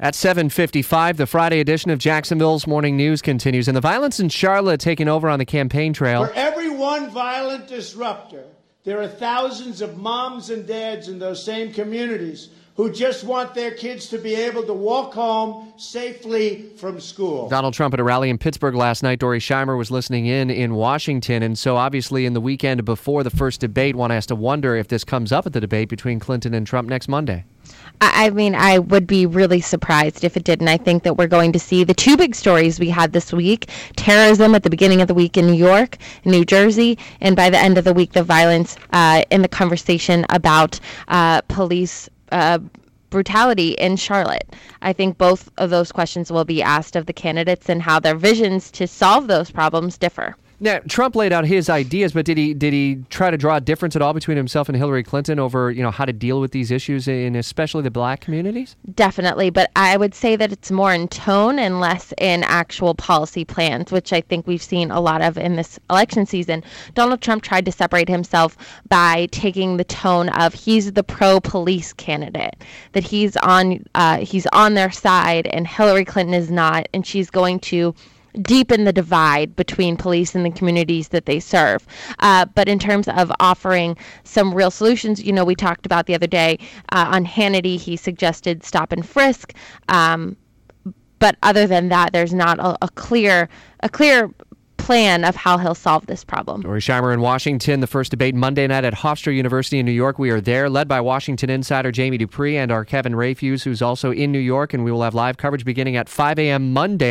At 7:55, the Friday edition of Jacksonville's Morning News continues, and the violence in Charlotte taking over on the campaign trail. For every one violent disruptor, there are thousands of moms and dads in those same communities who just want their kids to be able to walk home safely from school. Donald Trump at a rally in Pittsburgh last night. Dori Scheimer was listening in in Washington, and so obviously in the weekend before the first debate, one has to wonder if this comes up at the debate between Clinton and Trump next Monday. I mean, I would be really surprised if it didn't. I think that we're going to see the two big stories we had this week terrorism at the beginning of the week in New York, New Jersey, and by the end of the week, the violence uh, in the conversation about uh, police. Uh, brutality in Charlotte. I think both of those questions will be asked of the candidates and how their visions to solve those problems differ. Now, Trump laid out his ideas, but did he did he try to draw a difference at all between himself and Hillary Clinton over you know how to deal with these issues in especially the black communities? Definitely, but I would say that it's more in tone and less in actual policy plans, which I think we've seen a lot of in this election season. Donald Trump tried to separate himself by taking the tone of he's the pro police candidate, that he's on uh, he's on their side, and Hillary Clinton is not, and she's going to deepen the divide between police and the communities that they serve. Uh, but in terms of offering some real solutions, you know, we talked about the other day uh, on Hannity, he suggested stop and frisk. Um, but other than that, there's not a, a clear a clear plan of how he'll solve this problem. Dori Scheimer in Washington, the first debate Monday night at Hofstra University in New York. We are there, led by Washington insider Jamie Dupree and our Kevin Rayfuse, who's also in New York, and we will have live coverage beginning at 5 a.m. Monday.